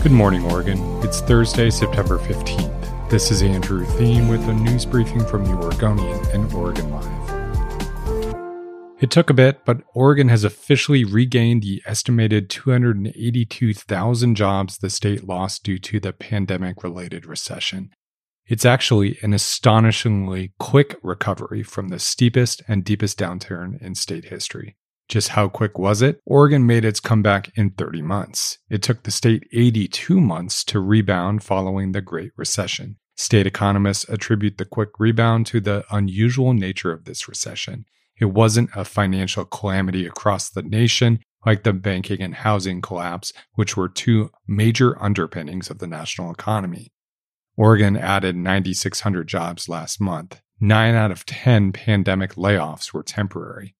Good morning, Oregon. It's Thursday, September 15th. This is Andrew Theen with a news briefing from the Oregonian and Oregon Live. It took a bit, but Oregon has officially regained the estimated 282,000 jobs the state lost due to the pandemic related recession. It's actually an astonishingly quick recovery from the steepest and deepest downturn in state history. Just how quick was it? Oregon made its comeback in 30 months. It took the state 82 months to rebound following the Great Recession. State economists attribute the quick rebound to the unusual nature of this recession. It wasn't a financial calamity across the nation like the banking and housing collapse, which were two major underpinnings of the national economy. Oregon added 9,600 jobs last month. Nine out of 10 pandemic layoffs were temporary.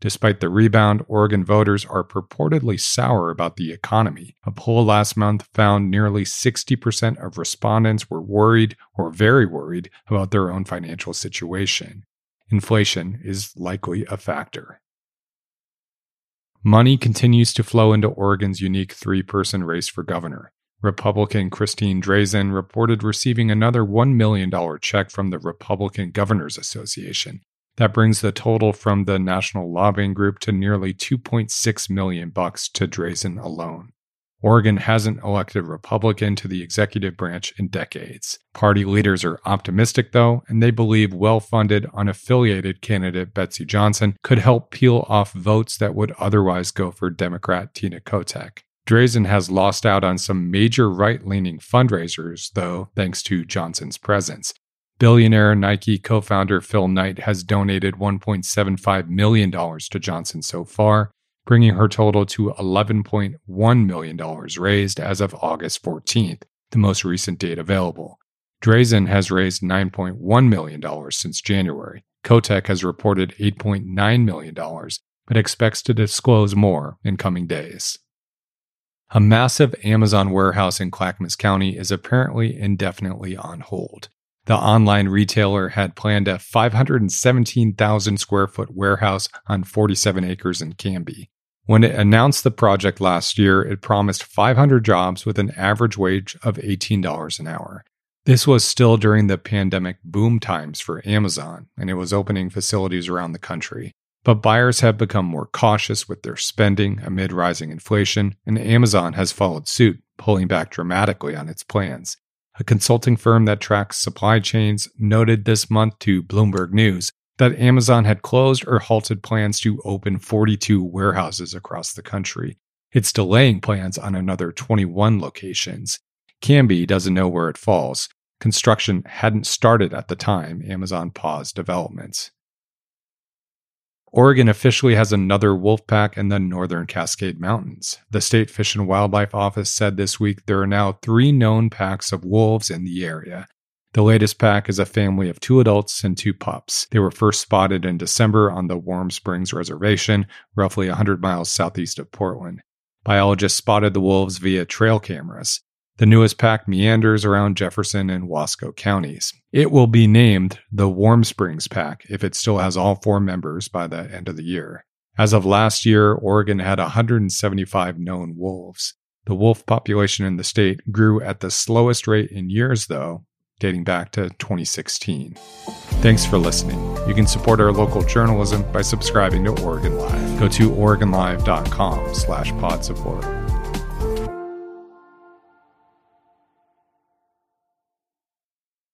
Despite the rebound, Oregon voters are purportedly sour about the economy. A poll last month found nearly 60% of respondents were worried or very worried about their own financial situation. Inflation is likely a factor. Money continues to flow into Oregon's unique three person race for governor. Republican Christine Drazan reported receiving another $1 million check from the Republican Governors Association, that brings the total from the National Lobbying Group to nearly 2.6 million bucks to Drazan alone. Oregon hasn't elected a Republican to the executive branch in decades. Party leaders are optimistic, though, and they believe well funded, unaffiliated candidate Betsy Johnson could help peel off votes that would otherwise go for Democrat Tina Kotek. Drazan has lost out on some major right leaning fundraisers, though, thanks to Johnson's presence. Billionaire Nike co founder Phil Knight has donated $1.75 million to Johnson so far, bringing her total to $11.1 million raised as of August 14th, the most recent date available. Drazan has raised $9.1 million since January. Kotek has reported $8.9 million, but expects to disclose more in coming days. A massive Amazon warehouse in Clackamas County is apparently indefinitely on hold. The online retailer had planned a 517,000 square foot warehouse on 47 acres in Canby. When it announced the project last year, it promised 500 jobs with an average wage of $18 an hour. This was still during the pandemic boom times for Amazon, and it was opening facilities around the country. But buyers have become more cautious with their spending amid rising inflation, and Amazon has followed suit, pulling back dramatically on its plans. A consulting firm that tracks supply chains noted this month to Bloomberg News that Amazon had closed or halted plans to open 42 warehouses across the country. It's delaying plans on another 21 locations. Canby doesn't know where it falls. Construction hadn't started at the time Amazon paused developments. Oregon officially has another wolf pack in the northern Cascade Mountains. The State Fish and Wildlife Office said this week there are now three known packs of wolves in the area. The latest pack is a family of two adults and two pups. They were first spotted in December on the Warm Springs Reservation, roughly 100 miles southeast of Portland. Biologists spotted the wolves via trail cameras. The newest pack meanders around Jefferson and Wasco counties. It will be named the Warm Springs Pack if it still has all four members by the end of the year. As of last year, Oregon had 175 known wolves. The wolf population in the state grew at the slowest rate in years, though, dating back to 2016. Thanks for listening. You can support our local journalism by subscribing to Oregon Live. Go to OregonLive.com slash pod support.